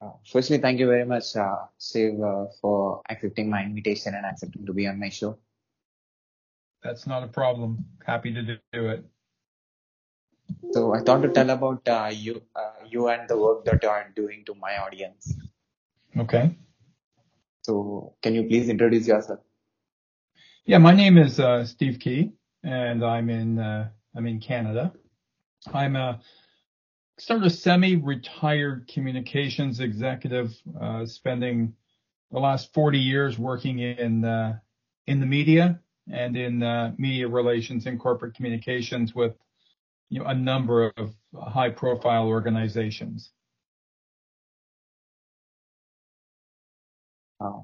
Uh, firstly, thank you very much, uh, Steve, uh, for accepting my invitation and accepting to be on my show. That's not a problem. Happy to do it. So I thought to tell about uh, you, uh, you and the work that you are doing to my audience. Okay. So can you please introduce yourself? Yeah, my name is uh, Steve Kee, and I'm in uh, I'm in Canada. I'm a sort of semi-retired communications executive, uh, spending the last 40 years working in uh, in the media and in uh, media relations and corporate communications with you know a number of high-profile organizations. Uh,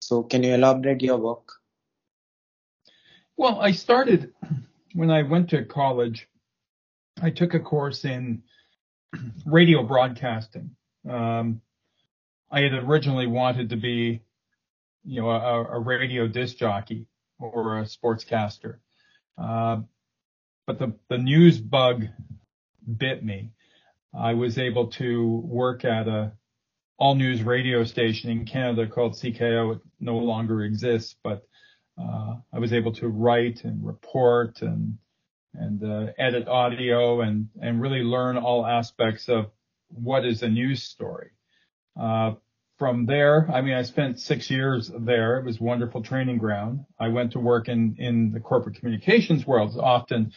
so can you elaborate your work? Well, I started when I went to college. I took a course in radio broadcasting. Um, I had originally wanted to be, you know, a, a radio disc jockey or a sportscaster, uh, but the the news bug bit me. I was able to work at a all news radio station in Canada called CKO. It no longer exists, but uh, I was able to write and report and and uh, edit audio and and really learn all aspects of what is a news story. Uh, from there, I mean, I spent six years there. It was wonderful training ground. I went to work in in the corporate communications world. Often,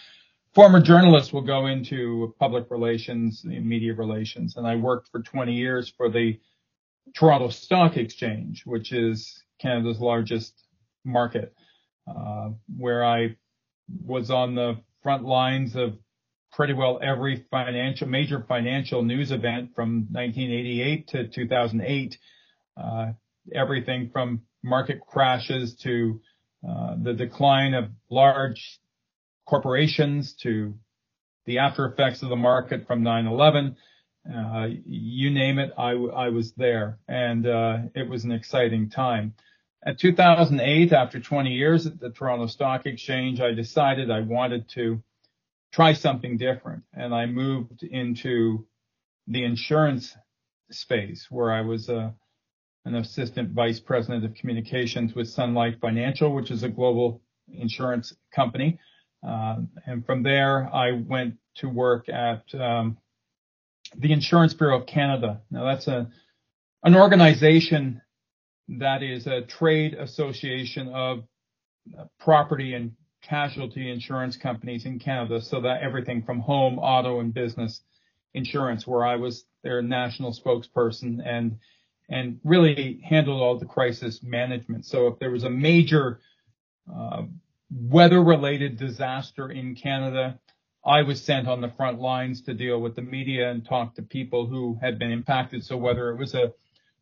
former journalists will go into public relations, media relations, and I worked for 20 years for the Toronto Stock Exchange, which is Canada's largest market, uh, where I was on the front lines of pretty well every financial major financial news event from 1988 to 2008. Uh, everything from market crashes to uh, the decline of large corporations to the after effects of the market from 9/11. Uh, you name it, I, I was there, and uh, it was an exciting time. At 2008, after 20 years at the Toronto Stock Exchange, I decided I wanted to try something different. And I moved into the insurance space where I was a, uh, an assistant vice president of communications with Sun Life Financial, which is a global insurance company. Um, and from there, I went to work at um, the Insurance Bureau of Canada. Now that's a an organization that is a trade association of property and casualty insurance companies in Canada. So that everything from home, auto, and business insurance, where I was their national spokesperson and and really handled all the crisis management. So if there was a major uh, weather-related disaster in Canada, I was sent on the front lines to deal with the media and talk to people who had been impacted. So whether it was a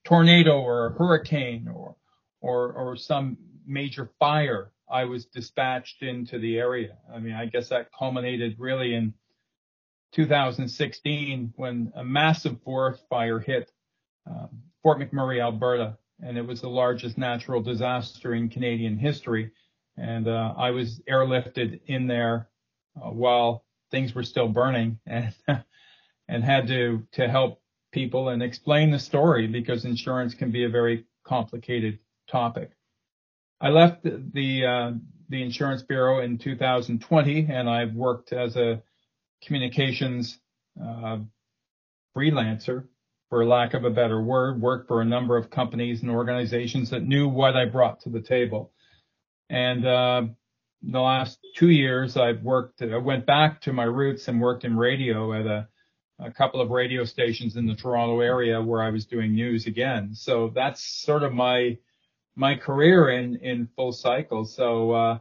tornado or a hurricane or or or some major fire, I was dispatched into the area. I mean, I guess that culminated really in 2016 when a massive forest fire hit um, Fort McMurray, Alberta, and it was the largest natural disaster in Canadian history. And uh, I was airlifted in there uh, while things were still burning, and and had to to help people and explain the story because insurance can be a very complicated topic. I left the uh, the insurance bureau in 2020, and I've worked as a communications uh, freelancer, for lack of a better word. Worked for a number of companies and organizations that knew what I brought to the table. And uh, the last two years, I've worked. I went back to my roots and worked in radio at a a couple of radio stations in the Toronto area where I was doing news again. So that's sort of my my career in in full cycle. So uh,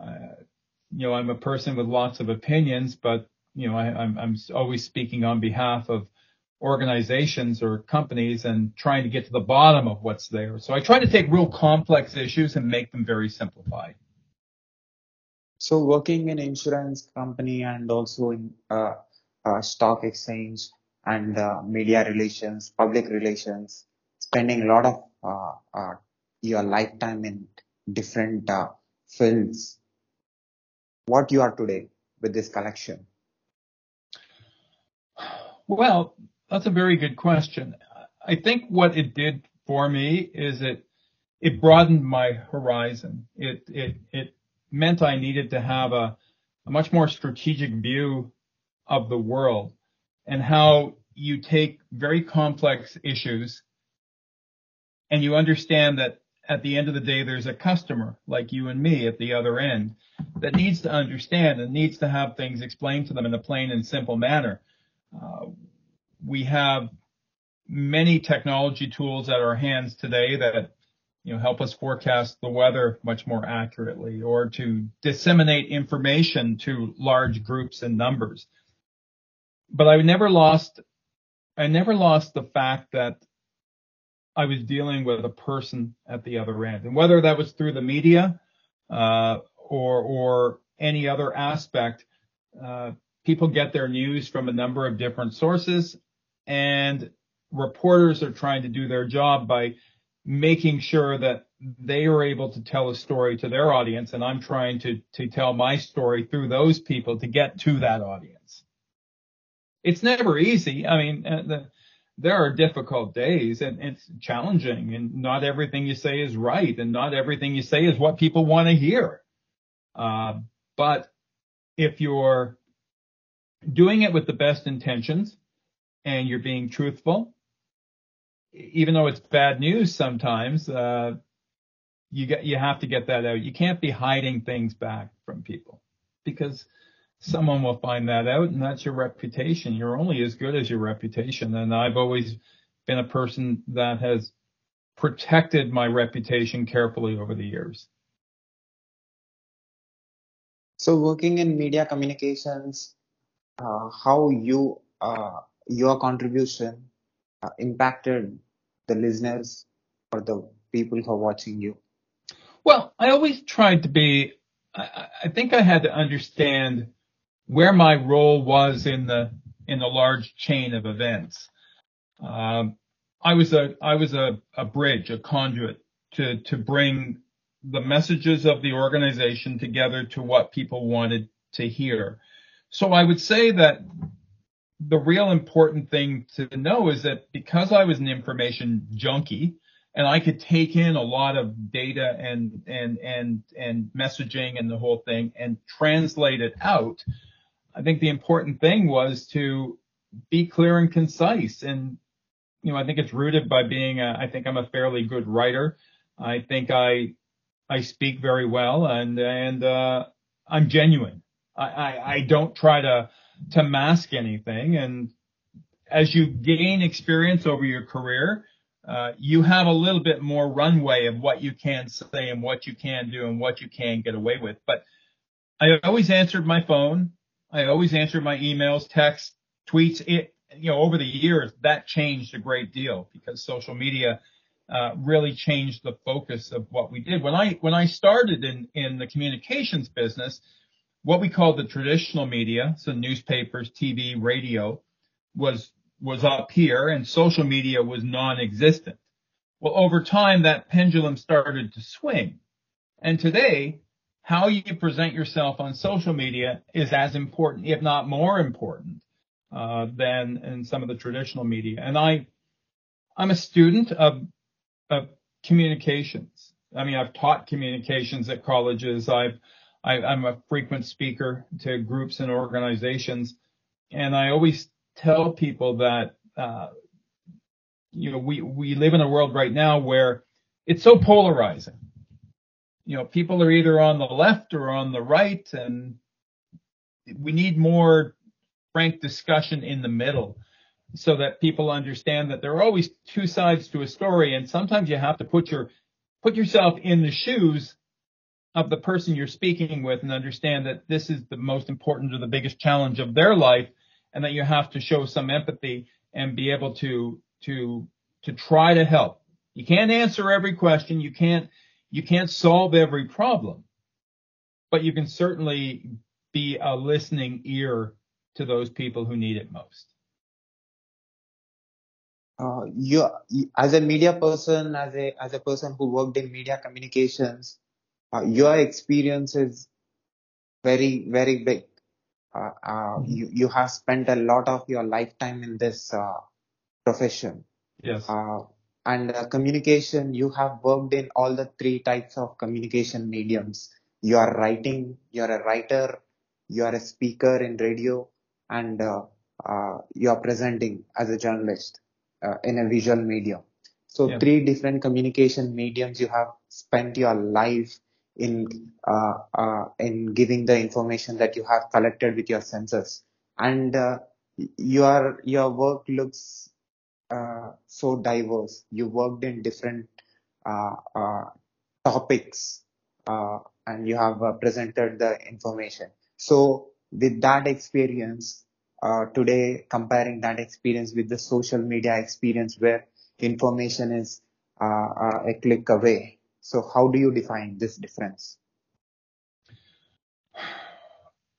uh, you know, I'm a person with lots of opinions, but you know, I, I'm I'm always speaking on behalf of organizations or companies and trying to get to the bottom of what's there. So I try to take real complex issues and make them very simplified. So working in insurance company and also in uh, stock exchange and uh, media relations, public relations, spending a lot of uh, uh your lifetime in different uh, fields. What you are today with this collection? Well, that's a very good question. I think what it did for me is it it broadened my horizon. It it it meant I needed to have a, a much more strategic view of the world and how you take very complex issues and you understand that at the end of the day, there's a customer like you and me at the other end that needs to understand and needs to have things explained to them in a plain and simple manner. Uh, we have many technology tools at our hands today that you know help us forecast the weather much more accurately or to disseminate information to large groups and numbers. But I never lost I never lost the fact that I was dealing with a person at the other end, and whether that was through the media uh, or or any other aspect, uh, people get their news from a number of different sources, and reporters are trying to do their job by making sure that they are able to tell a story to their audience, and I'm trying to to tell my story through those people to get to that audience. It's never easy. I mean, uh, the there are difficult days and it's challenging and not everything you say is right and not everything you say is what people want to hear. Uh, but if you're doing it with the best intentions and you're being truthful, even though it's bad news sometimes, uh, you get, you have to get that out. You can't be hiding things back from people because someone will find that out and that's your reputation. You're only as good as your reputation. And I've always been a person that has protected my reputation carefully over the years. So working in media communications, uh, how you, uh, your contribution uh, impacted the listeners or the people who are watching you? Well, I always tried to be, I, I think I had to understand where my role was in the in the large chain of events. Um, I was a I was a, a bridge, a conduit to to bring the messages of the organization together to what people wanted to hear. So I would say that the real important thing to know is that because I was an information junkie and I could take in a lot of data and and and and messaging and the whole thing and translate it out, I think the important thing was to be clear and concise. And, you know, I think it's rooted by being, a, I think I'm a fairly good writer. I think I, I speak very well and, and, uh, I'm genuine. I, I, I don't try to, to mask anything. And as you gain experience over your career, uh, you have a little bit more runway of what you can say and what you can do and what you can get away with. But I always answered my phone. I always answer my emails, texts, tweets. It, you know, over the years, that changed a great deal because social media uh, really changed the focus of what we did. When I when I started in in the communications business, what we called the traditional media, so newspapers, TV, radio, was was up here, and social media was non-existent. Well, over time, that pendulum started to swing, and today how you present yourself on social media is as important, if not more important, uh, than in some of the traditional media. And I, I'm a student of, of communications. I mean, I've taught communications at colleges. I've, I, i am a frequent speaker to groups and organizations. And I always tell people that, uh, you know, we, we live in a world right now where it's so polarizing you know, people are either on the left or on the right, and we need more frank discussion in the middle so that people understand that there are always two sides to a story, and sometimes you have to put your put yourself in the shoes of the person you're speaking with and understand that this is the most important or the biggest challenge of their life and that you have to show some empathy and be able to to to try to help. You can't answer every question. You can't you can't solve every problem, but you can certainly be a listening ear to those people who need it most. Uh, you, as a media person, as a as a person who worked in media communications, uh, your experience is very very big. Uh, uh, mm-hmm. you you have spent a lot of your lifetime in this uh, profession. Yes. And uh, communication, you have worked in all the three types of communication mediums. You are writing, you are a writer, you are a speaker in radio, and uh, uh, you are presenting as a journalist uh, in a visual medium. So Yeah. three different communication mediums you have spent your life in uh, uh, in giving the information that you have collected with your senses, and uh, your your work looks uh, so diverse. You worked in different uh, uh, topics uh, and you have uh, presented the information. So with that experience, uh, today comparing that experience with the social media experience where information is a click away. So how do you define this difference?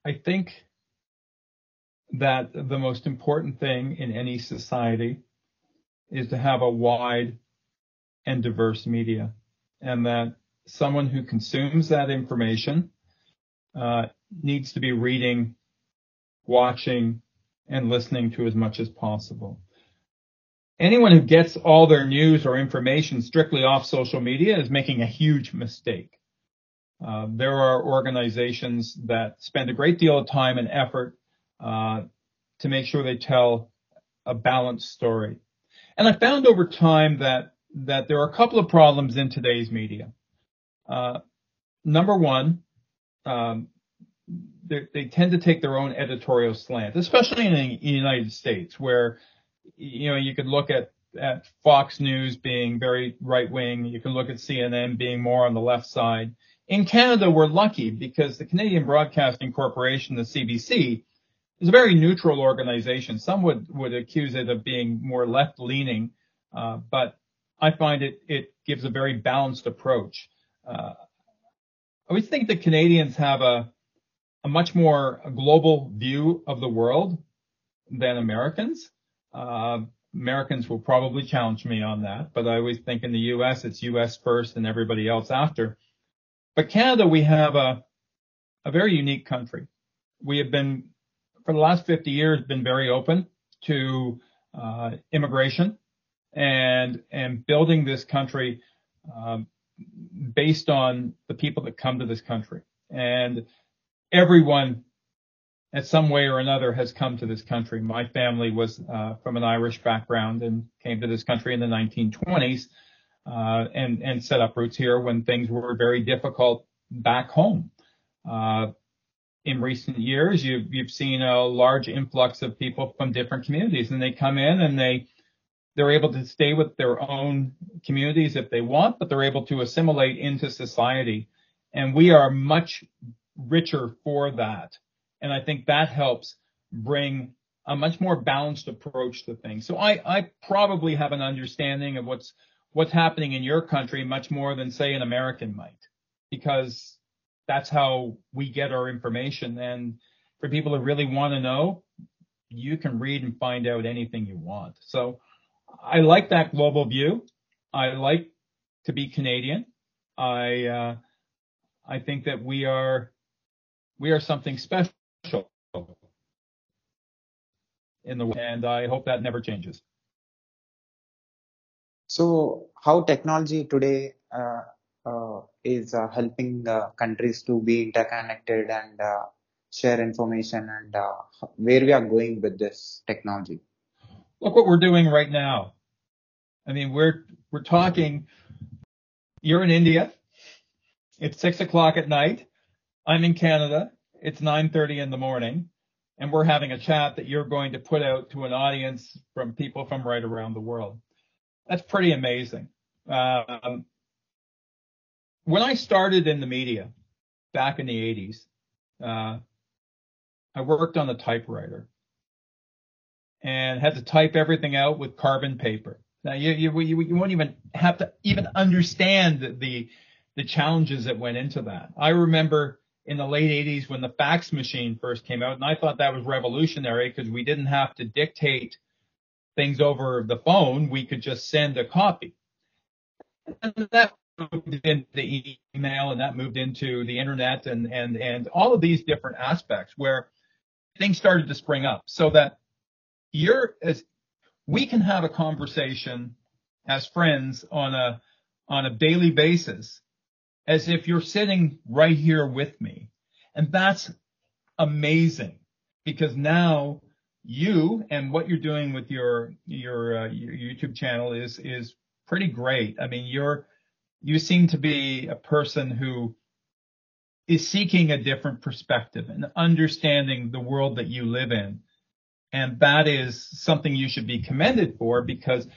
I think that the most important thing in any society is to have a wide and diverse media and that someone who consumes that information uh, needs to be reading, watching, and listening to as much as possible. Anyone who gets all their news or information strictly off social media is making a huge mistake. Uh, there are organizations that spend a great deal of time and effort uh, to make sure they tell a balanced story. And I found over time that that there are a couple of problems in today's media. Uh, number one, um, they, tend to take their own editorial slant, especially in the United States, where you know you could look at at Fox News being very right wing, you can look at CNN being more on the left side. In Canada, we're lucky because the Canadian Broadcasting Corporation, the CBC, is a very neutral organization. Some would, would accuse it of being more left leaning, uh, but I find it, it gives a very balanced approach. Uh, I always think that Canadians have a, a much more global view of the world than Americans. Uh, Americans will probably challenge me on that, but I always think in the US, it's US first and everybody else after. But Canada, we have a, a very unique country. We have been, for the last 50 years, been very open to uh, immigration and and building this country um, based on the people that come to this country. And everyone, at some way or another, has come to this country. My family was uh, from an Irish background and came to this country in the 1920s uh, and and set up roots here when things were very difficult back home. Uh, in recent years, you've you've seen a large influx of people from different communities, and they come in and they they're able to stay with their own communities if they want, but they're able to assimilate into society. And we are much richer for that. And I think that helps bring a much more balanced approach to things. So I, I probably have an understanding of what's what's happening in your country much more than say an American might, because that's how we get our information. And for people who really want to know, you can read and find out anything you want. So I like that global view. I like to be Canadian. I uh, I think that we are we are something special in the world, and I hope that never changes. So how technology today uh, uh, is uh, helping countries to be interconnected and uh, share information and uh, where we are going with this technology. Look what we're doing right now. I mean, we're we're talking. You're in India. It's six o'clock at night. I'm in Canada. It's 9:30 in the morning, and we're having a chat that you're going to put out to an audience from people from right around the world. That's pretty amazing. Um, when I started in the media back in the 80s, uh, I worked on the typewriter and had to type everything out with carbon paper. Now you you you, you won't even have to even understand the the challenges that went into that. I remember in the late 80s when the fax machine first came out, and I thought that was revolutionary because we didn't have to dictate things over the phone. We could just send a copy. And that moved into the email and that moved into the internet and, and, and all of these different aspects where things started to spring up so that you're as we can have a conversation as friends on a, on a daily basis as if you're sitting right here with me. And that's amazing because now you and what you're doing with your, your, uh, your YouTube channel is, is pretty great. I mean, you're, you seem to be a person who is seeking a different perspective and understanding the world that you live in. And that is something you should be commended for because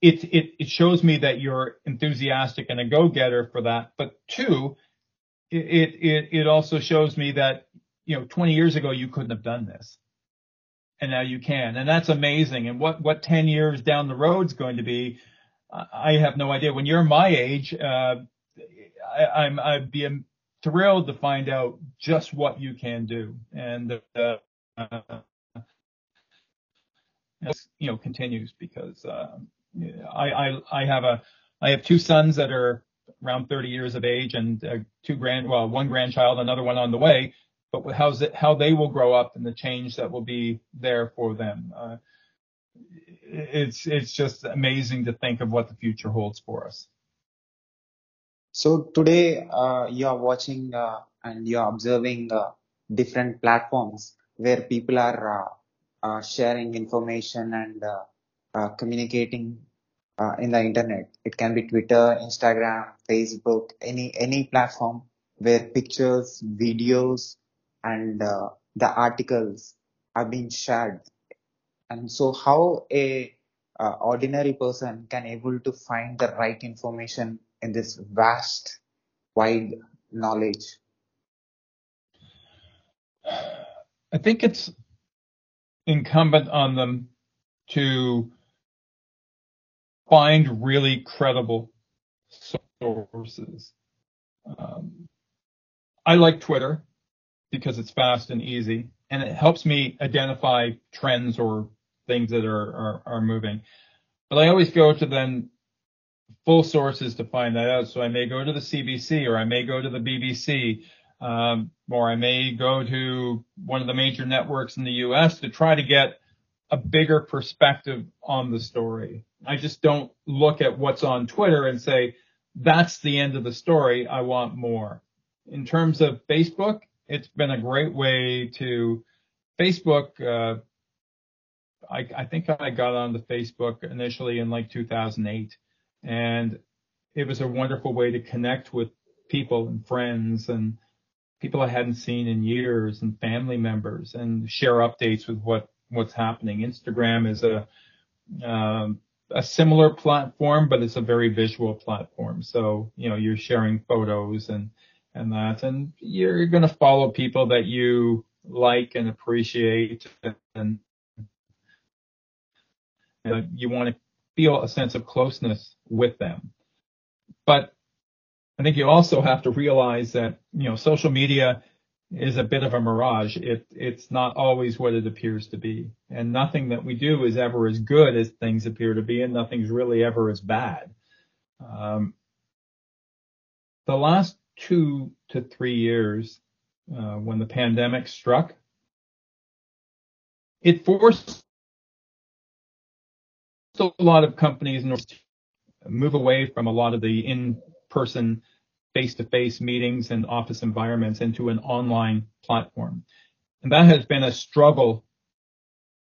it, it, it shows me that you're enthusiastic and a go-getter for that. But two, it, it, it also shows me that, you know, 20 years ago, you couldn't have done this. And now you can. And that's amazing. And what, what 10 years down the road is going to be, I have no idea. When you're my age, uh, I, I'm, I'd be thrilled to find out just what you can do. And, uh, you know, continues because, uh, I, I, I have a, I have two sons that are around 30 years of age and uh, two grand, well, one grandchild, another one on the way, but how's it, how they will grow up and the change that will be there for them. Uh, it's, it's just amazing to think of what the future holds for us. So today, uh, you are watching uh, and you are observing uh, different platforms where people are uh, sharing information and communicating uh, in the internet. It can be Twitter, Instagram, Facebook, any any platform where pictures, videos, and uh, the articles are being shared. And so, how a uh, ordinary person can able to find the right information in this vast, wide knowledge? I think it's incumbent on them to find really credible sources. Um, I like Twitter because it's fast and easy and it helps me identify trends or things that are, are, are moving. But I always go to then full sources to find that out. So I may go to the CBC or I may go to the BBC, um, or I may go to one of the major networks in the US to try to get a bigger perspective on the story. I just don't look at what's on Twitter and say, that's the end of the story. I want more. In terms of Facebook, it's been a great way to Facebook. Uh, I, I think I got onto Facebook initially in like 2008 and it was a wonderful way to connect with people and friends and people I hadn't seen in years and family members and share updates with what what's happening. Instagram is a um, a similar platform, but it's a very visual platform. So you know you're sharing photos and and that, and you're going to follow people that you like and appreciate, and, you want to feel a sense of closeness with them. But I think you also have to realize that you know social media is a bit of a mirage. It, it's not always what it appears to be. And nothing that we do is ever as good as things appear to be, and nothing's really ever as bad. Um, the last two to three years, uh, when the pandemic struck, it forced a lot of companies move away from a lot of the in-person face-to-face meetings and office environments into an online platform. And that has been a struggle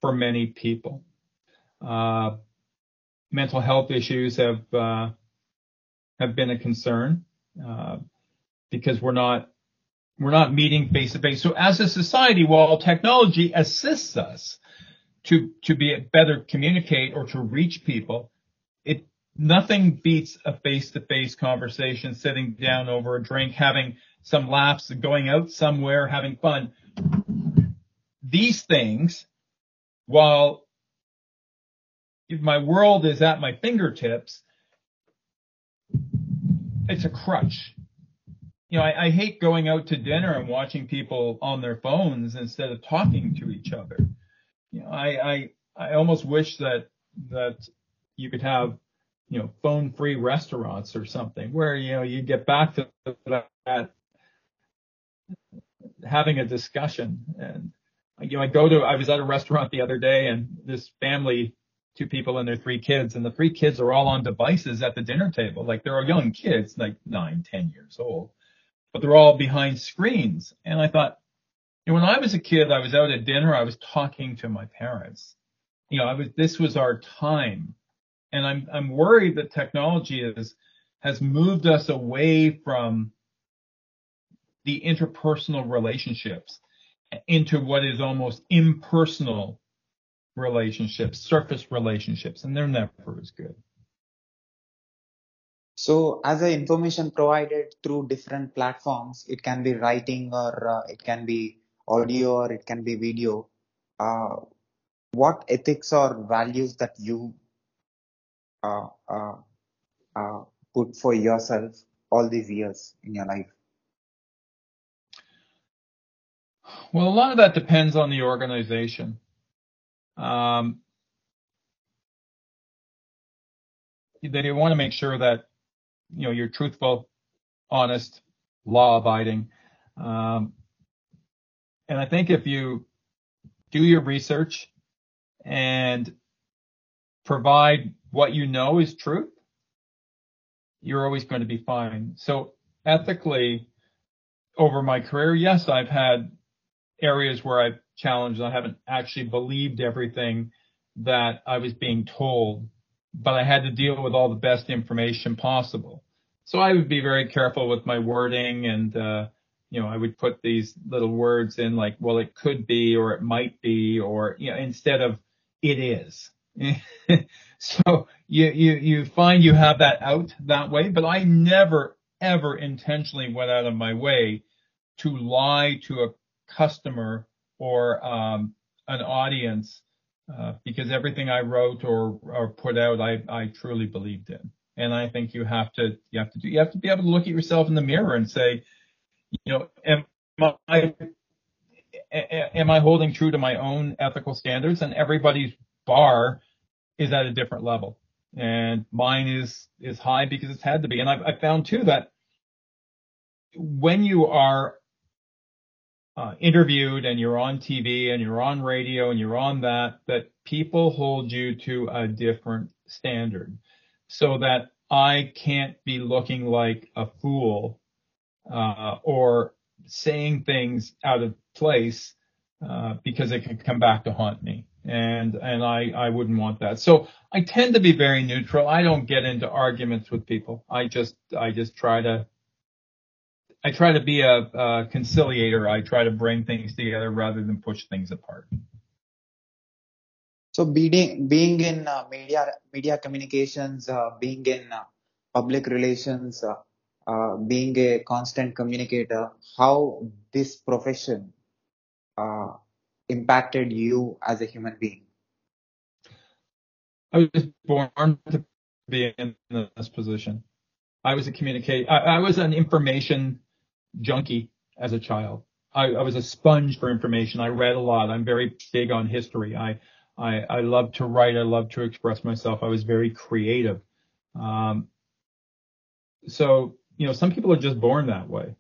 for many people. Uh, mental health issues have uh, have been a concern uh, because we're not we're not meeting face to face. So as a society, while technology assists us to to be better communicate or to reach people, it nothing beats a face-to-face conversation, sitting down over a drink, having some laughs, going out somewhere, having fun. These things, while if my world is at my fingertips, it's a crutch. You know, I, I hate going out to dinner and watching people on their phones instead of talking to each other. You know, I, I, I almost wish that, that you could have you know, phone free restaurants or something where, you know, you get back to that having a discussion and you know, I go to, I was at a restaurant the other day and this family, two people and their three kids, and the three kids are all on devices at the dinner table. Like they're young kids, like nine, ten years old, but they're all behind screens. And I thought, know, when I was a kid, I was out at dinner, I was talking to my parents. You know, I was, this was our time. And I'm, I'm worried that technology is, has moved us away from the interpersonal relationships into what is almost impersonal relationships, surface relationships, and they're never as good. So, as a information provided through different platforms, it can be writing or uh, it can be audio or it can be video. Uh, what ethics or values that you uh, uh, uh put for yourself all these years in your life? Well, a lot of that depends on the organization. Um, they want to make sure that you know you're truthful, honest, law-abiding, um, and I think if you do your research and provide what you know is truth, you're always going to be fine. So ethically, over my career, yes, I've had areas where I've challenged. I haven't actually believed everything that I was being told, but I had to deal with all the best information possible. So I would be very careful with my wording and, uh, you know, I would put these little words in like, well, it could be, or it might be, or, you know, instead of it is. so you, you, you find you have that out that way, but I never ever intentionally went out of my way to lie to a customer or um, an audience uh, because everything I wrote or, or put out, I, I truly believed in. And I think you have to, you have to do, you have to be able to look at yourself in the mirror and say, you know, am I, am I holding true to my own ethical standards? And everybody's bar is at a different level. And mine is, is high because it's had to be. And I've, I found too that when you are uh, interviewed and you're on TV and you're on radio and you're on that, that people hold you to a different standard so that I can't be looking like a fool, uh, or saying things out of place, uh, because it can come back to haunt me. And, and I, I wouldn't want that. So I tend to be very neutral. I don't get into arguments with people. I just, I just try to I try to be a, a conciliator. I try to bring things together rather than push things apart. So being being in uh, media media communications, uh, being in uh, public relations, uh, being a constant communicator, how this profession uh, impacted you as a human being? I was born to be in this position. I was a communicate. I, I was an information junkie as a child. I, I, was a sponge for information. I read a lot. I'm very big on history. I, I, I love to write. I love to express myself. I was very creative. Um, so, you know, some people are just born that way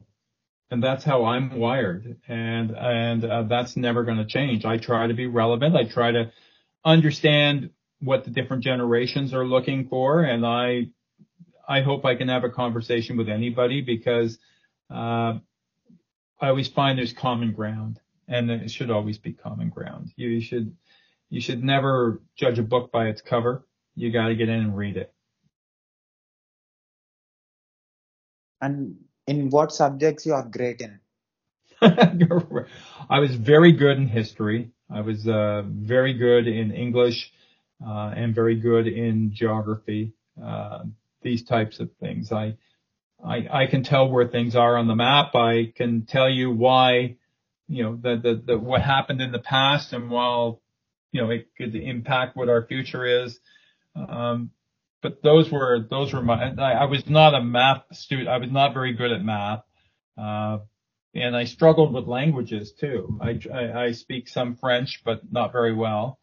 and that's how I'm wired. And, and uh, that's never going to change. I try to be relevant. I try to understand what the different generations are looking for. And I, I hope I can have a conversation with anybody because uh, I always find there's common ground, and it should always be common ground. You should you should never judge a book by its cover. You got to get in and read it. And in what subjects you are great in? I was very good in history. I was uh, very good in English uh, and very good in geography. Uh, these types of things. I I, I can tell where things are on the map. I can tell you why, you know, the, the, the, what happened in the past and while, you know, it could impact what our future is. Um, but those were, those were my, I, I, was not a math student. I was not very good at math. Uh, and I struggled with languages too. I, I, I speak some French, but not very well.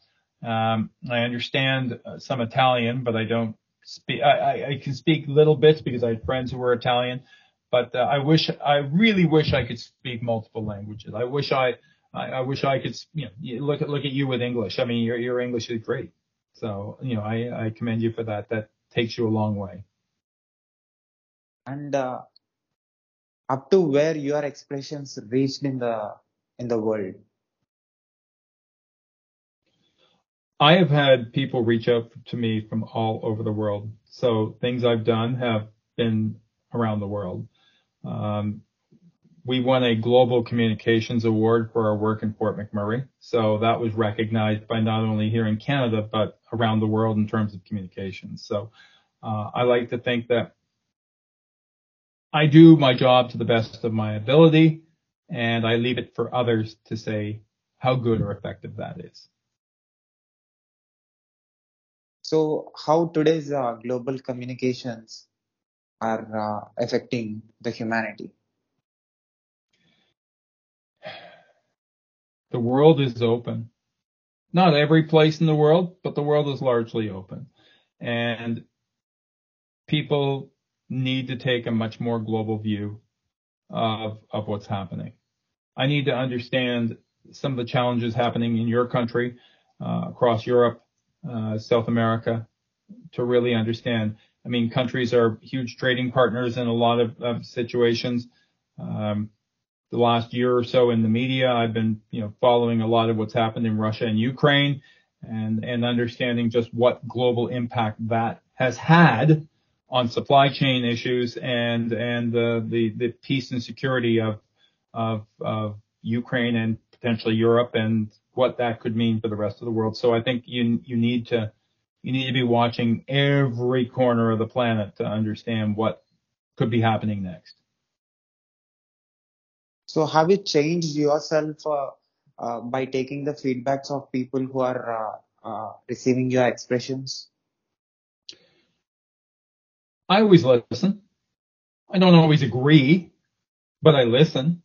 Um, I understand some Italian, but I don't speak. I, I can speak little bits because I had friends who were Italian, but uh, I wish, I really wish I could speak multiple languages. I wish I, I, I wish I could, you know, look at look at you with English. I mean, your your English is great. So, you know, I, I commend you for that. That takes you a long way. And uh, up to where your expressions reached in the in the world. I have had people reach out to me from all over the world. So things I've done have been around the world. Um, we won a global communications award for our work in Fort McMurray. So that was recognized by not only here in Canada, but around the world in terms of communications. So uh, I like to think that I do my job to the best of my ability and I leave it for others to say how good or effective that is. So how today's uh, global communications are uh, affecting the humanity? The world is open. Not every place in the world, but the world is largely open. And people need to take a much more global view of, of what's happening. I need to understand some of the challenges happening in your country, uh, across Europe, uh, South America, to really understand. I mean, countries are huge trading partners in a lot of, of situations. Um, the last year or so in the media, I've been, you know, following a lot of what's happened in Russia and Ukraine and, and understanding just what global impact that has had on supply chain issues and, and the, the, the peace and security of, of, of Ukraine and potentially Europe and what that could mean for the rest of the world. So I think you, you need to, you need to be watching every corner of the planet to understand what could be happening next. So have you changed yourself uh, uh, by taking the feedbacks of people who are uh, uh, receiving your expressions? I always listen. I don't always agree, but I listen.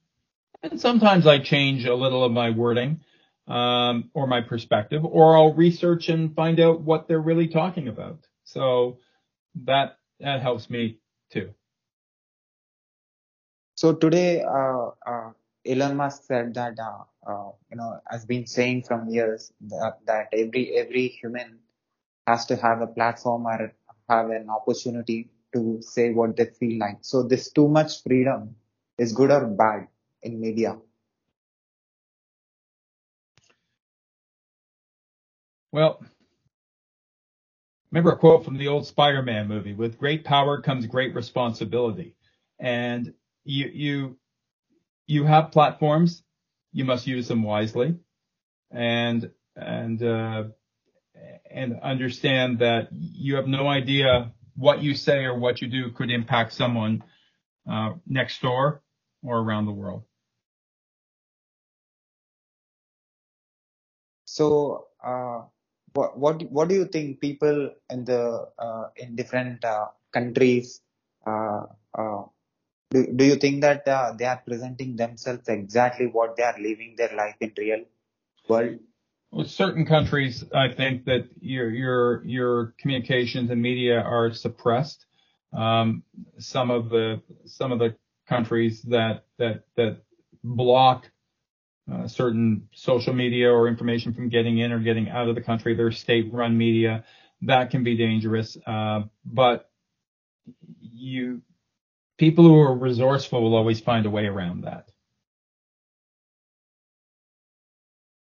And sometimes I change a little of my wording um, or my perspective, or I'll research and find out what they're really talking about. So that that helps me too. So today, uh, uh, Elon Musk said that uh, you know has been saying from years that, that every every human has to have a platform or have an opportunity to say what they feel like. So this too much freedom is good or bad in media. Well, remember a quote from the old Spider-Man movie: "With great power comes great responsibility," and you you you have platforms, you must use them wisely, and and uh, and understand that you have no idea what you say or what you do could impact someone uh, next door or around the world. So, uh, what what what do you think people in the uh, in different uh, countries uh, do, do you think that uh, they are presenting themselves exactly what they are living their life in real world? With certain countries, I think that your your your communications and media are suppressed. Um, some of the some of the countries that that that block uh, certain social media or information from getting in or getting out of the country, they're state-run media. That can be dangerous. Uh, but you people who are resourceful will always find a way around that.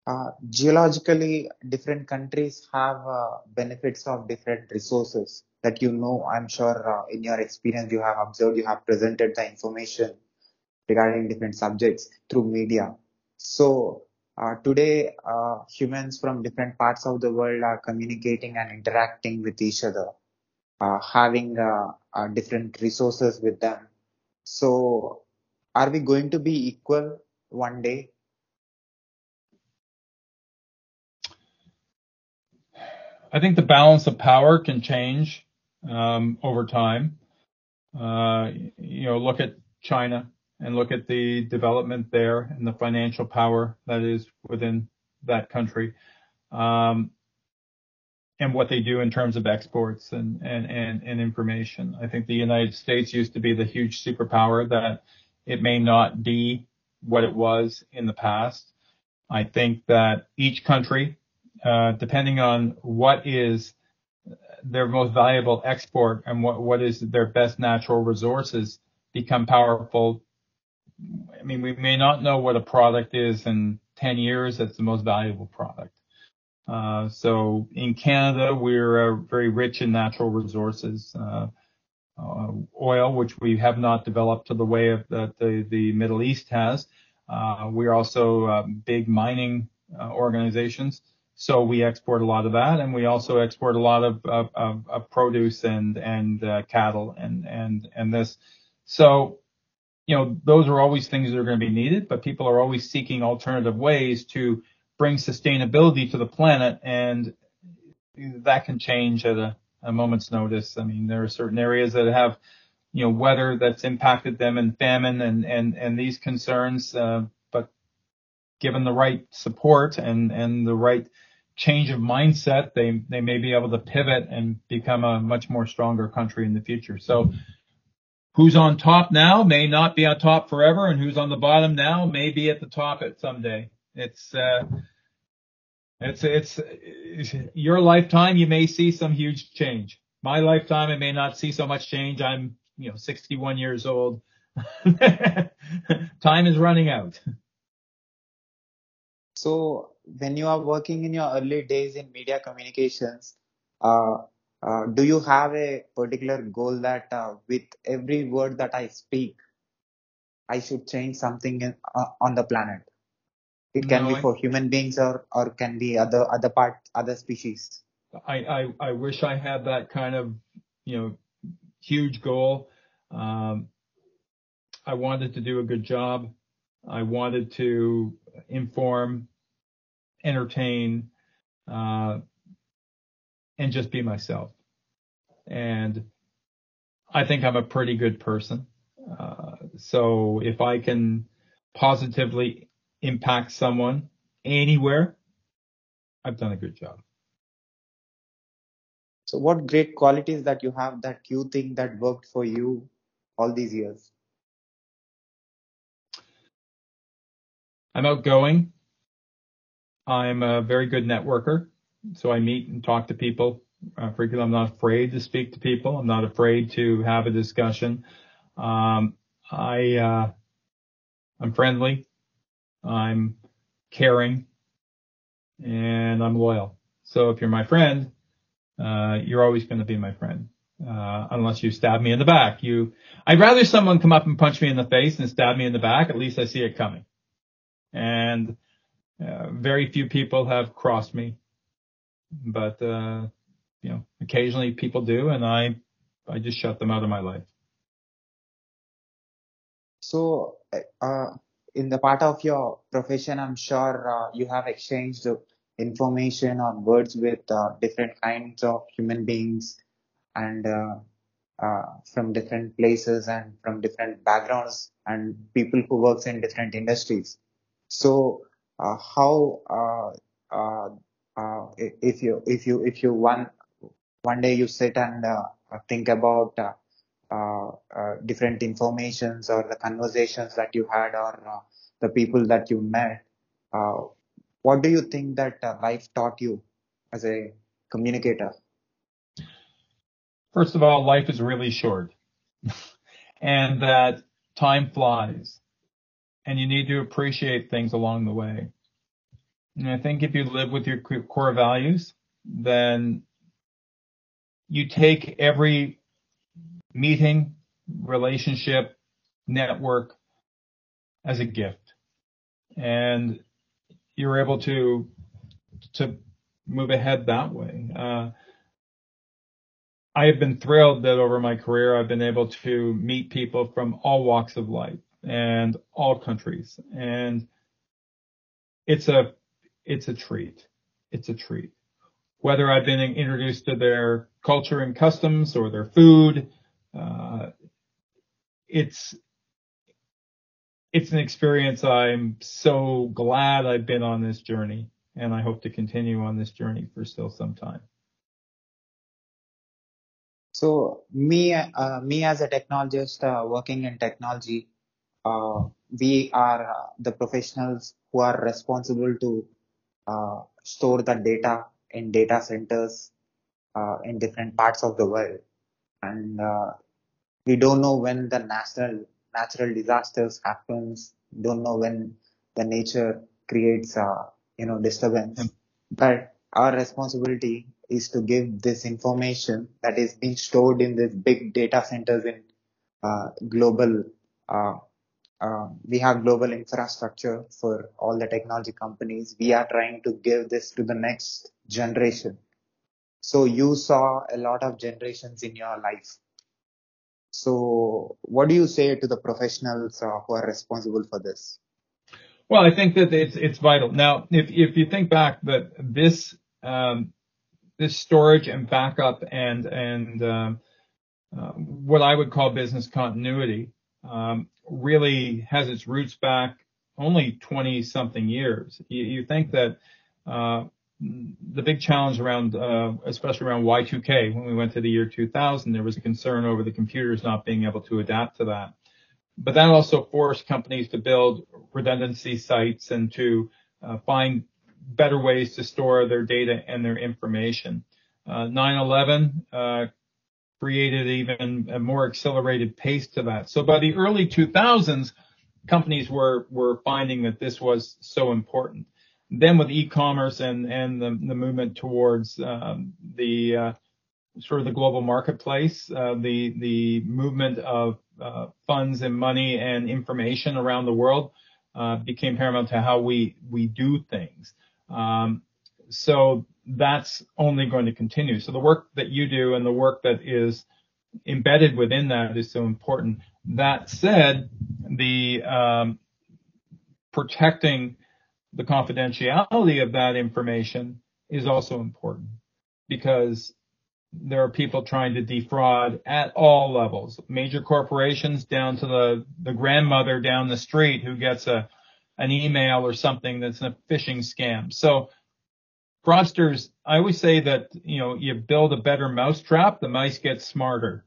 Uh, geologically, different countries have uh, benefits of different resources that you know. I'm sure uh, in your experience you have observed, you have presented the information regarding different subjects through media. So uh, today, uh, humans from different parts of the world are communicating and interacting with each other having uh, uh, different resources with them. So, are we going to be equal one day? I think the balance of power can change um, over time. Uh, you know, look at China and look at the development there and the financial power that is within that country. Um, and what they do in terms of exports and, and, and, and information. I think the United States used to be the huge superpower that it may not be what it was in the past. I think that each country, uh, depending on what is their most valuable export and what, what is their best natural resources, become powerful. I mean, we may not know what a product is in 10 years that's the most valuable product. Uh, so in Canada, we're uh, very rich in natural resources. Uh, oil, which we have not developed to the way that the, Middle East has. We're also uh, big mining organizations, so we export a lot of that, and we also export a lot of, produce and cattle and this. So, you know, those are always things that are going to be needed, but people are always seeking alternative ways to bring sustainability to the planet, and that can change at a a moment's notice. I mean, there are certain areas that have, you know, weather that's impacted them and famine and, and, and these concerns. Uh, but given the right support and, and the right change of mindset, they, they may be able to pivot and become a much more stronger country in the future. So who's on top now may not be on top forever and who's on the bottom now may be at the top at someday. It's, uh, it's, it's, your lifetime. You may see some huge change. My lifetime, I may not see so much change. I'm, you know, 61 years old. Time is running out. So when you are working in your early days in media communications, uh, uh, do you have a particular goal that uh, with every word that I speak, I should change something in, uh, on the planet? It can No, be I- for human beings or or can be other other part other species. I, I, I wish I had that kind of, you know, huge goal. Um, I wanted to do a good job. I wanted to inform, entertain, uh, and just be myself. And I think I'm a pretty good person. Uh, so if I can positively impact someone anywhere, I've done a good job. So what great qualities that you have that you think that worked for you all these years? I'm outgoing. I'm a very good networker. So I meet and talk to people uh, frequently. I'm not afraid to speak to people. I'm not afraid to have a discussion. Um, I, uh, I'm friendly. I'm caring and I'm loyal. So if you're my friend, uh, you're always going to be my friend. Uh, unless you stab me in the back. You, I'd rather someone come up and punch me in the face than stab me in the back. At least I see it coming. And, uh, very few people have crossed me, but, uh, you know, occasionally people do and I, I just shut them out of my life. So uh, in the part of your profession, I'm sure uh, you have exchanged information or words with uh, different kinds of human beings and uh, from different places and from different backgrounds and people who works in different industries. So how uh, if you if you if you one one day you sit and uh, think about uh, different informations or the conversations that you had or uh, the people that you met, uh, what do you think that uh, life taught you as a communicator? First of all, life is really short and that time flies and you need to appreciate things along the way. And I think if you live with your core values, then you take every meeting, relationship, network as a gift and you're able to, to move ahead that way. Uh, I have been thrilled that over my career I've been able to meet people from all walks of life and all countries and it's a it's a treat. It's a treat. Whether I've been introduced to their culture and customs or their food, uh, it's it's an experience I'm so glad I've been on this journey and I hope to continue on this journey for still some time. So me, uh, me as a technologist uh, working in technology, uh, we are uh, the professionals who are responsible to uh, store the data in data centers in different parts of the world. And we don't know when the natural natural disasters happens. Don't know when the nature creates, uh, you know, disturbance. But our responsibility is to give this information that is being stored in these big data centers in uh, global. Uh, uh, we have global infrastructure for all the technology companies. We are trying to give this to the next generation. So you saw a lot of generations in your life. So what do you say to the professionals uh, who are responsible for this? Well, I think that it's it's vital. Now, if if you think back that this um, this storage and backup and and um, uh, what I would call business continuity um, really has its roots back only 20 something years. You, you think that uh, the big challenge around, uh, especially around Y2K, when we went to the year 2000, there was a concern over the computers not being able to adapt to that. But that also forced companies to build redundancy sites and to uh, find better ways to store their data and their information. 9/11 uh, uh, created even a more accelerated pace to that. So by the early 2000s, companies were were finding that this was so important. Then with e-commerce and and the, the movement towards um, the uh, sort of the global marketplace, uh, the the movement of uh, funds and money and information around the world uh, became paramount to how we we do things. Um, so that's only going to continue. So the work that you do and the work that is embedded within that is so important. That said, the um, protecting the confidentiality of that information is also important because there are people trying to defraud at all levels, major corporations down to the, the grandmother down the street who gets a, an email or something that's a phishing scam. So fraudsters, I always say that, you know, you build a better mousetrap, the mice get smarter.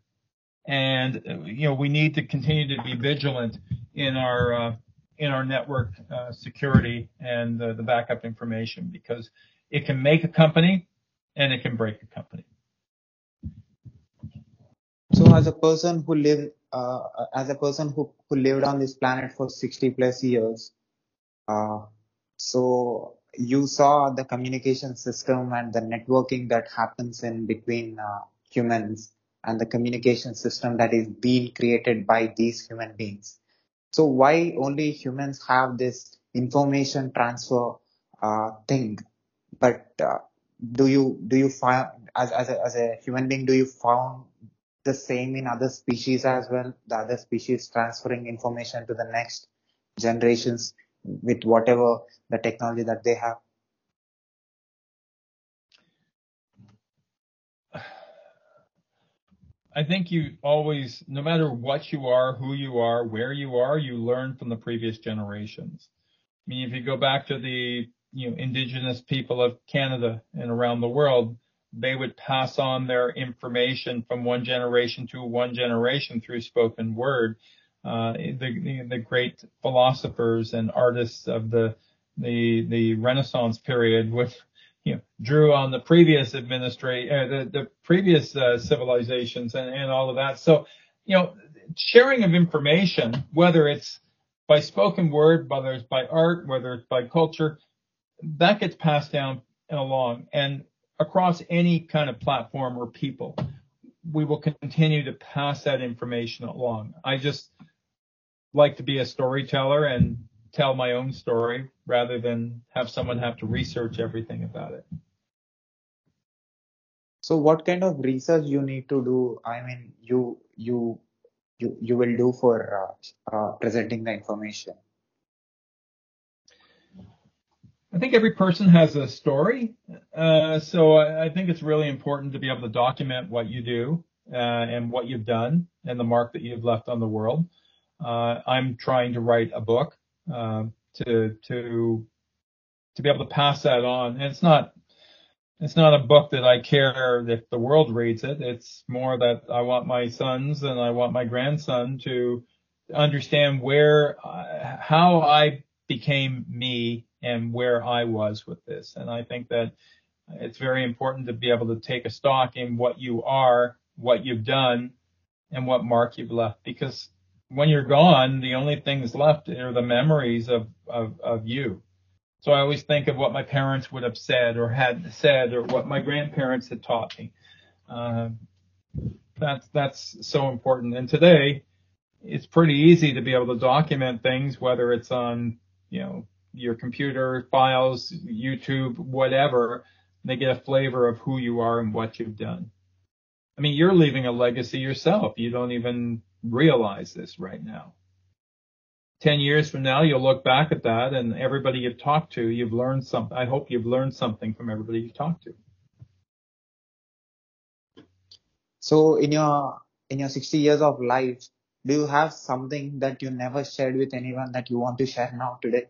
And, you know, we need to continue to be vigilant in our, uh, in our network uh, security and uh, the backup information because it can make a company and it can break a company. So as a person who lived, uh, as a person who, who lived on this planet for 60 plus years, uh, so you saw the communication system and the networking that happens in between uh, humans and the communication system that is being created by these human beings. So why only humans have this information transfer uh, thing? But uh, do you do you find as as a, as a human being do you found the same in other species as well? The other species transferring information to the next generations with whatever the technology that they have? I think you always, no matter what you are, who you are, where you are, you learn from the previous generations. I mean, if you go back to the, you know, indigenous people of Canada and around the world, they would pass on their information from one generation to one generation through spoken word uh, the, the great philosophers and artists of the the the Renaissance period, which you know drew on the previous administration, uh, the the previous uh, civilizations and, and all of that. So you know, sharing of information, whether it's by spoken word, whether it's by art, whether it's by culture, that gets passed down and along and across any kind of platform or people. We will continue to pass that information along. I just like to be a storyteller and tell my own story rather than have someone have to research everything about it. So what kind of research you need to do? I mean, you you you you will do for uh, uh, presenting the information. I think every person has a story, uh, so I, I, think it's really important to be able to document what you do uh, and what you've done and the mark that you've left on the world. Uh, I'm trying to write a book uh, to to to be able to pass that on. And it's not it's not a book that I care if the world reads it. It's more that I want my sons and I want my grandson to understand where, uh, how I became me and where I was with this. And I think that it's very important to be able to take a stock in what you are, what you've done, and what mark you've left. Because when you're gone, the only things left are the memories of, of, of you. So I always think of what my parents would have said or had said or what my grandparents had taught me. Uh, that's, that's so important. And today it's pretty easy to be able to document things, whether it's on, you know, your computer files, YouTube, whatever. They get a flavor of who you are and what you've done. I mean, you're leaving a legacy yourself. You don't even realize this right now. 10 years from now, you'll look back at that and everybody you've talked to, you've learned something. I hope you've learned something from everybody you've talked to. So in your, in your 60 years of life, do you have something that you never shared with anyone that you want to share now today?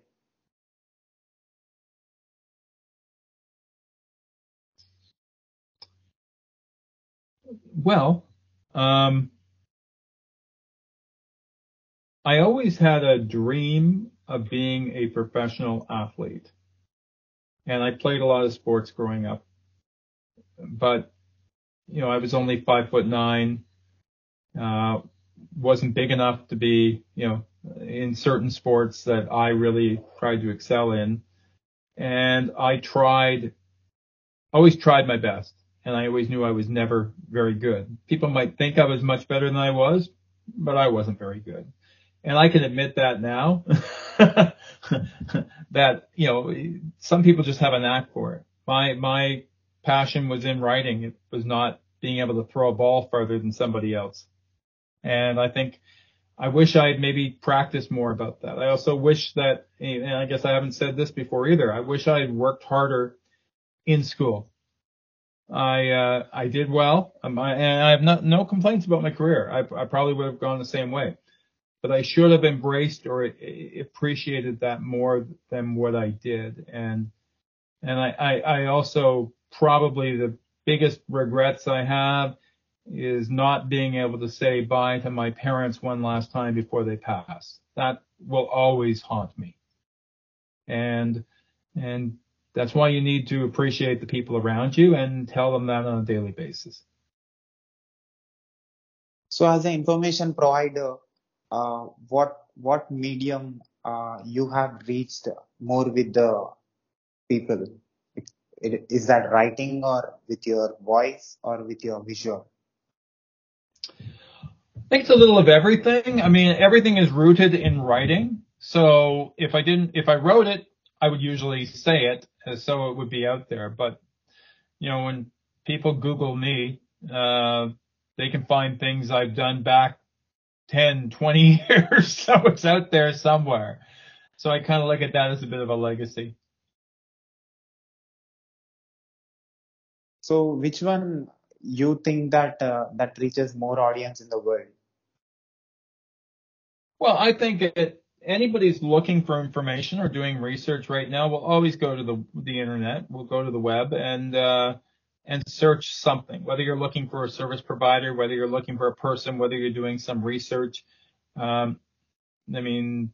Well, um, I always had a dream of being a professional athlete. And I played a lot of sports growing up. But, you know, I was only five foot nine, uh, wasn't big enough to be, you know, in certain sports that I really tried to excel in. And I tried, always tried my best and I always knew I was never very good. People might think I was much better than I was, but I wasn't very good. And I can admit that now that, you know, some people just have a knack for it. My, my passion was in writing. It was not being able to throw a ball further than somebody else. And I think I wish I had maybe practiced more about that. I also wish that, and I guess I haven't said this before either. I wish I had worked harder in school. I uh, I did well, um, I, and I have not, no complaints about my career. I, I probably would have gone the same way, but I should have embraced or appreciated that more than what I did. And and I, I, I also probably the biggest regrets I have is not being able to say bye to my parents one last time before they pass. That will always haunt me. And and that's why you need to appreciate the people around you and tell them that on a daily basis. So as an information provider, what what medium uh, you have reached more with the people? Is that writing or with your voice or with your visual? I think it's a little of everything. I mean, everything is rooted in writing. So if I didn't, if I wrote it, I would usually say it so it would be out there. But, you know, when people Google me, uh, they can find things I've done back 10, 20 years. so it's out there somewhere. So I kind of look at that as a bit of a legacy. So which one you think that uh, that reaches more audience in the world? Well, I think it anybody's looking for information or doing research right now will always go to the the internet. We'll go to the web and uh, and search something. Whether you're looking for a service provider, whether you're looking for a person, whether you're doing some research. Um, I mean,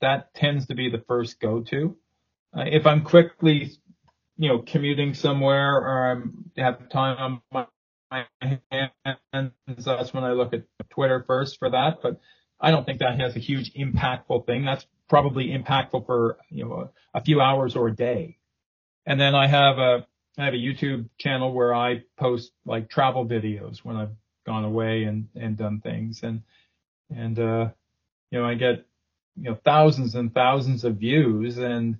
that tends to be the first go-to. Uh, if I'm quickly, you know, commuting somewhere or I'm have time on my hands, that's when I look at Twitter first for that. But I don't think that has a huge impactful thing. That's probably impactful for, you know, a, a few hours or a day. And then I have a, I have a YouTube channel where I post like travel videos when I've gone away and, and done things. And, and, uh, you know, I get, you know, thousands and thousands of views and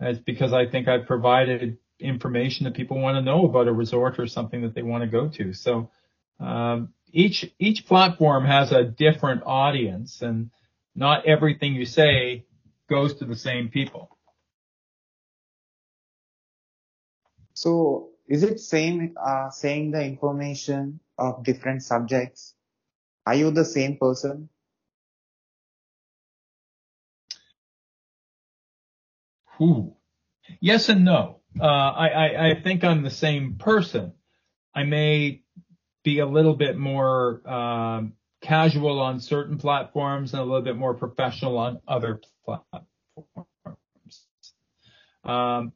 it's because I think I've provided information that people want to know about a resort or something that they want to go to. So, um, each each platform has a different audience and not everything you say goes to the same people. So is it same uh, saying the information of different subjects? Are you the same person? Ooh. Yes and no. Uh, I, I, I think I'm the same person. I may be a little bit more um, casual on certain platforms and a little bit more professional on other platforms. Um,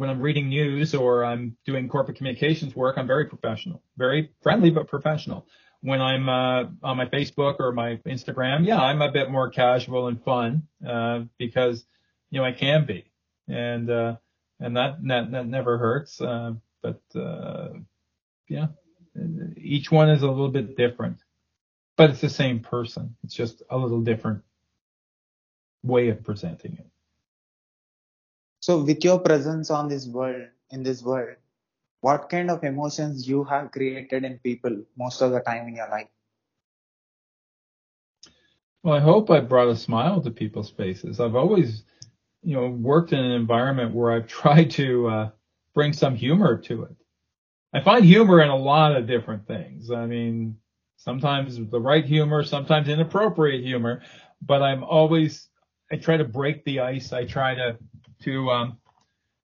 when I'm reading news or I'm doing corporate communications work, I'm very professional, very friendly but professional. When I'm uh, on my Facebook or my Instagram, yeah, I'm a bit more casual and fun uh, because you know I can be, and uh, and that that, that never hurts. Uh, but uh, yeah, each one is a little bit different, but it's the same person. It's just a little different way of presenting it. So with your presence on this world, in this world, what kind of emotions you have created in people most of the time in your life? Well, I hope I brought a smile to people's faces. I've always, you know, worked in an environment where I've tried to uh, bring some humor to it. I find humor in a lot of different things. I mean, sometimes the right humor, sometimes inappropriate humor, but I'm always, I try to break the ice. I try to to um,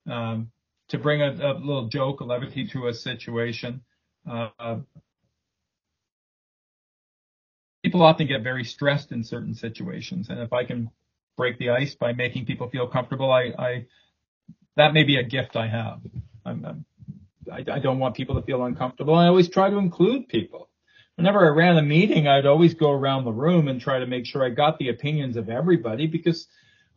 um, to bring a, a, little joke, a levity to a situation. Uh, people often get very stressed in certain situations, and if I can break the ice by making people feel comfortable, I, I that may be a gift I have. I'm, I'm, I, I don't want people to feel uncomfortable. I always try to include people. Whenever I ran a meeting, I'd always go around the room and try to make sure I got the opinions of everybody because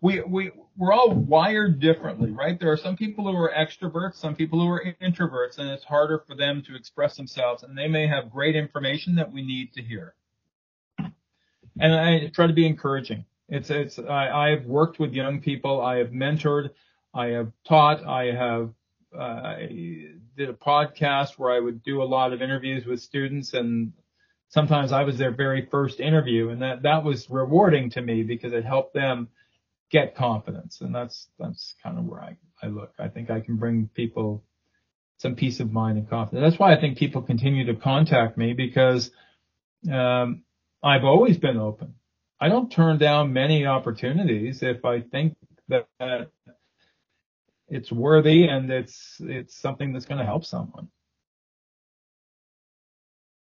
we we we're all wired differently, right? There are some people who are extroverts, some people who are introverts, and it's harder for them to express themselves, and they may have great information that we need to hear. And I try to be encouraging. It's it's I, I've worked with young people, I have mentored, I have taught, I have uh, I did a podcast where I would do a lot of interviews with students and sometimes I was their very first interview and that that was rewarding to me because it helped them get confidence. And that's, that's kind of where I, I look. I think I can bring people some peace of mind and confidence. That's why I think people continue to contact me because, um, I've always been open. I don't turn down many opportunities if I think that, that it's worthy and it's, it's something that's going to help someone.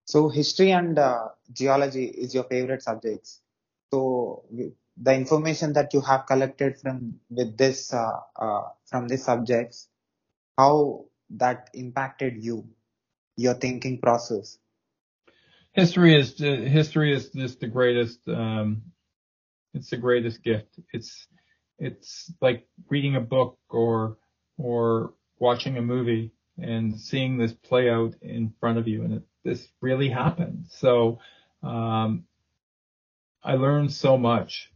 So history and uh, geology is your favorite subjects. So the information that you have collected from with this uh, uh, from these subjects how that impacted you your thinking process? History is uh, history is just the greatest um, it's the greatest gift. It's it's like reading a book or or watching a movie and seeing this play out in front of you and it, this really happened. So um, I learned so much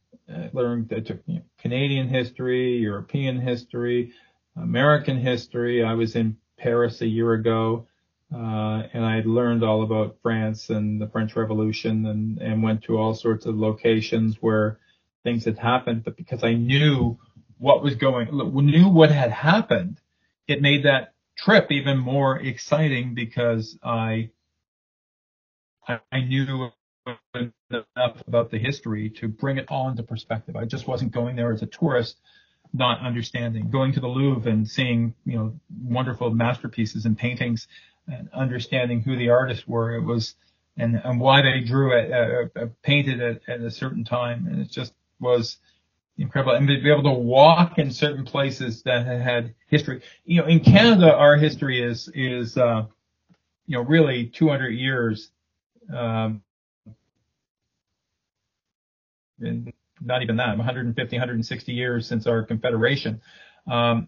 learned I took you know, Canadian history, European history, American history. I was in Paris a year ago, uh, and I learned all about France and the French Revolution and, and went to all sorts of locations where things had happened. But because I knew what was going, knew what had happened, it made that trip even more exciting because I, I knew enough about the history to bring it all into perspective. I just wasn't going there as a tourist, not understanding. Going to the Louvre and seeing, you know, wonderful masterpieces and paintings and understanding who the artists were. It was, and, and why they drew it, uh, uh, painted it at a certain time. And it just was incredible. And to be able to walk in certain places that had history. You know, in Canada, our history is, is, uh, you know, really 200 years, um, and not even that, 150, 160 years since our confederation. Um,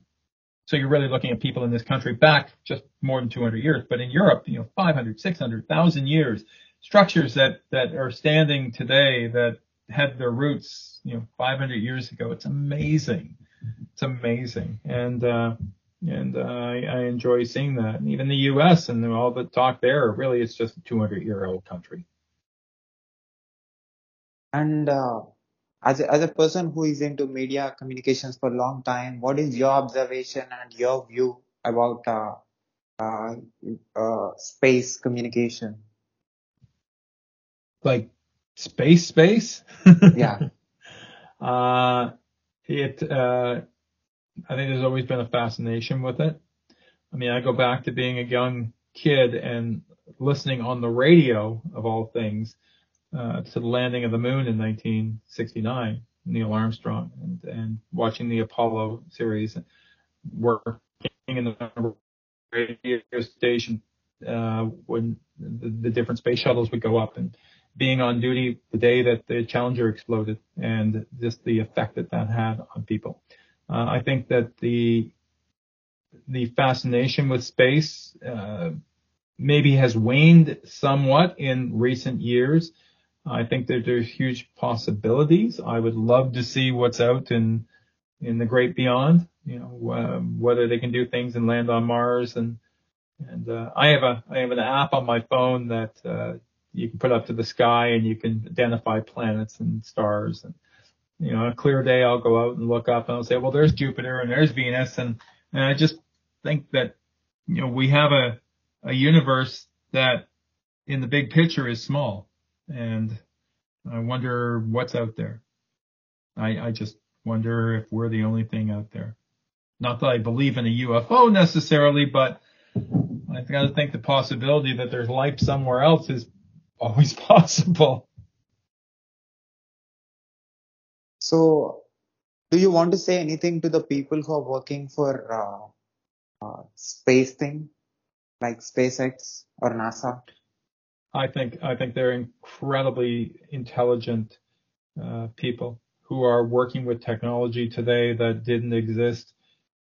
so you're really looking at people in this country back just more than 200 years, but in Europe, you know, 500, 600, 1,000 years, structures that, that are standing today that had their roots, you know, 500 years ago. It's amazing. It's amazing. And, uh, and uh, I, I enjoy seeing that. And even the U.S. and all the talk there, really, it's just a 200 year old country. And uh, as a, as a person who is into media communications for a long time, what is your observation and your view about uh, uh, uh space communication? Like space, space? yeah. Uh, it. Uh, I think there's always been a fascination with it. I mean, I go back to being a young kid and listening on the radio of all things uh, to the landing of the moon in 1969, Neil Armstrong, and, and watching the Apollo series, working in the radio station uh, when the, the, different space shuttles would go up, and being on duty the day that the Challenger exploded, and just the effect that that had on people. Uh, I think that the the fascination with space uh, maybe has waned somewhat in recent years. I think that there's huge possibilities. I would love to see what's out in in the great beyond. You know, um, whether they can do things and land on Mars and and uh, I have a I have an app on my phone that uh, you can put up to the sky and you can identify planets and stars and you know a clear day I'll go out and look up and I'll say well there's Jupiter and there's Venus and and I just think that you know we have a a universe that in the big picture is small and I wonder what's out there. I, I just wonder if we're the only thing out there. Not that I believe in a UFO necessarily, but I've got to think the possibility that there's life somewhere else is always possible. So, do you want to say anything to the people who are working for uh, uh, space thing, like SpaceX or NASA? I think I think they're incredibly intelligent uh, people who are working with technology today that didn't exist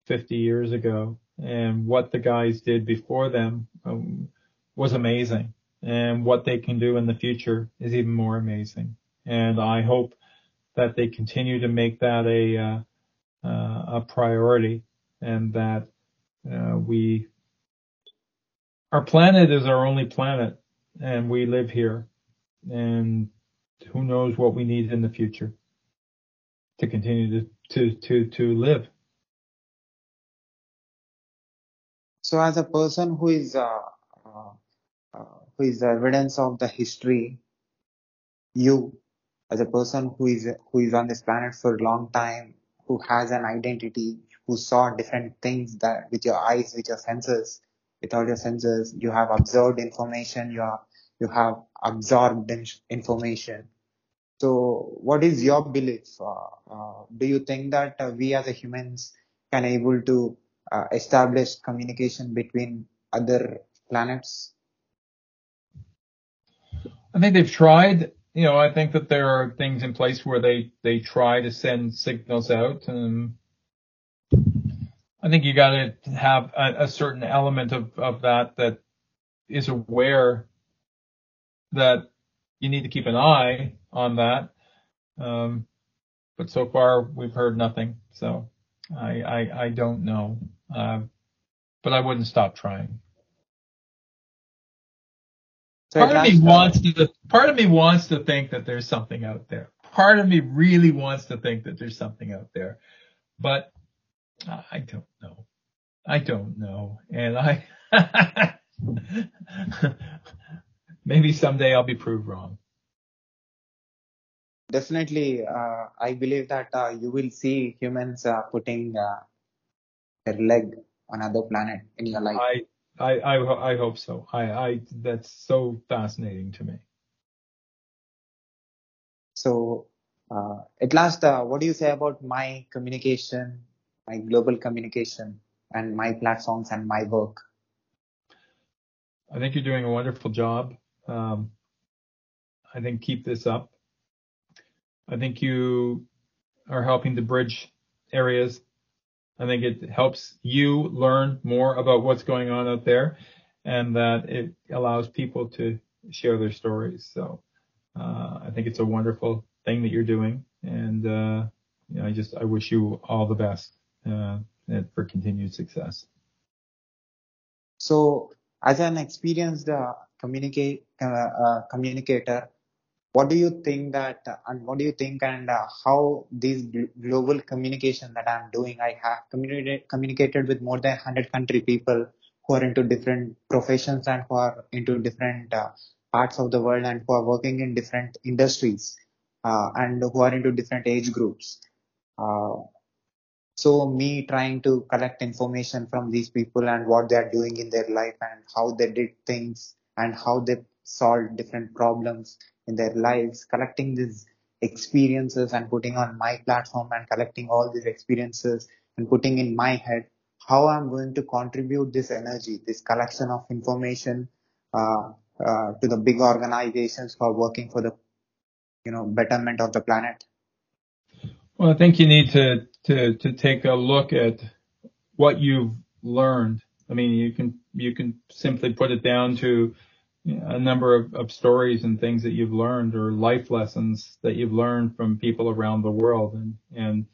50 years ago, and what the guys did before them um, was amazing, and what they can do in the future is even more amazing. And I hope that they continue to make that a uh, uh, a priority, and that uh, we our planet is our only planet and we live here and who knows what we need in the future to continue to to to, to live. So as a person who is uh, uh, uh, who is evidence of the history you as a person who is who is on this planet for a long time who has an identity who saw different things that with your eyes with your senses without your senses you have observed information you have you have absorbed information. So what is your belief? Uh, uh, do you think that uh, we as humans can able to establish communication between other planets? I think they've tried. You know, I think that there are things in place where they they try to send signals out. I think you got to have a, a certain element of of that that is aware that you need to keep an eye on that. Um, but so far we've heard nothing. So I, I, I don't know. Uh, but I wouldn't stop trying. So part of me wants to, part of me wants to think that there's something out there. Part of me really wants to think that there's something out there, but I don't know. I don't know. And I, maybe someday I'll be proved wrong. Definitely, uh, I believe that uh, you will see humans uh, putting uh, their leg on other planet in your life. I, I, I, I hope so. I, I, that's so fascinating to me. So, uh, at last, uh, what do you say about my communication, my global communication, and my platforms and my work? I think you're doing a wonderful job. Um, I think keep this up. I think you are helping to bridge areas. I think it helps you learn more about what's going on out there and that it allows people to share their stories. So uh, I think it's a wonderful thing that you're doing. And uh, you know, I just I wish you all the best uh, for continued success. So as an experienced uh, communicate uh, uh, communicator what do you think that and what do you think and uh, how these global communication that i'm doing i have communicated communicated with more than 100 country people who are into different professions and who are into different uh, parts of the world and who are working in different industries uh, and who are into different age groups uh, so me trying to collect information from these people and what they are doing in their life and how they did things and how they solved different problems in their lives, collecting these experiences and putting on my platform and collecting all these experiences and putting in my head how I'm going to contribute this energy, this collection of information uh, uh, to the big organizations who are working for the you know betterment of the planet. Well, I think you need to to to take a look at what you've learned. I mean, you can you can simply put it down to a number of, of stories and things that you've learned or life lessons that you've learned from people around the world and, and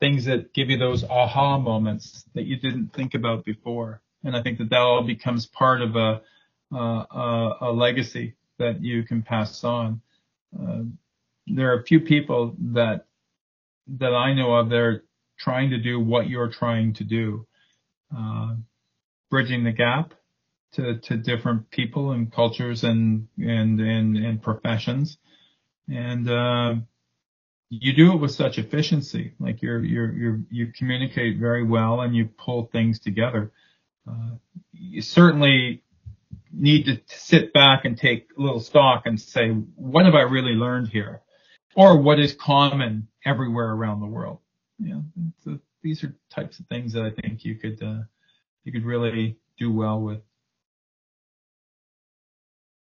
things that give you those aha moments that you didn't think about before. And I think that that all becomes part of a, a, a legacy that you can pass on. Uh, there are a few people that that I know of that are trying to do what you're trying to do, uh, bridging the gap to, to different people and cultures and and and, and professions, and uh, you do it with such efficiency. Like you're you're you you communicate very well and you pull things together. Uh, you certainly need to sit back and take a little stock and say, what have I really learned here, or what is common everywhere around the world. Yeah, so these are types of things that I think you could uh, you could really do well with.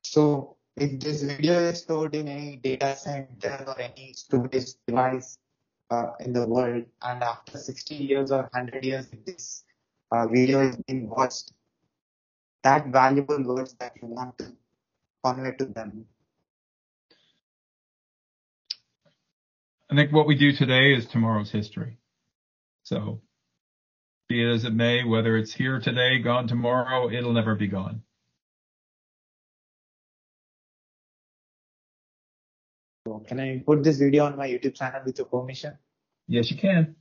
So if this video is stored in any data center or any storage device uh, in the world, and after 60 years or 100 years, this uh, video is being watched, that valuable words that you want to convey to them. I think what we do today is tomorrow's history. So be it as it may, whether it's here today, gone tomorrow, it'll never be gone. So can I put this video on my YouTube channel with your permission? Yes, you can.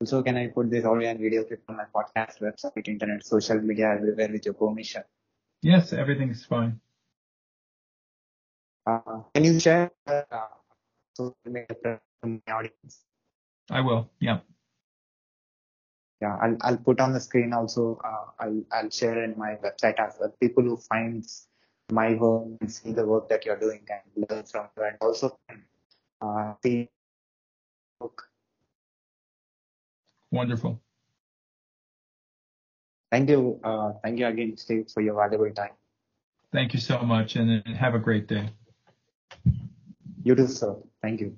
Also, can I put this audio and video clip on my podcast, website, internet, social media, everywhere with your permission? Yes, everything's fine. Uh, can you share uh, social media to my audience? I will. Yeah. Yeah, I'll I'll put on the screen also. Uh, I'll I'll share in my website as well. People who find my work and see the work that you're doing and learn from you and also uh, see book. Wonderful. Thank you. Uh, thank you again, Steve, for your valuable time. Thank you so much and have a great day. You too, sir. Thank you.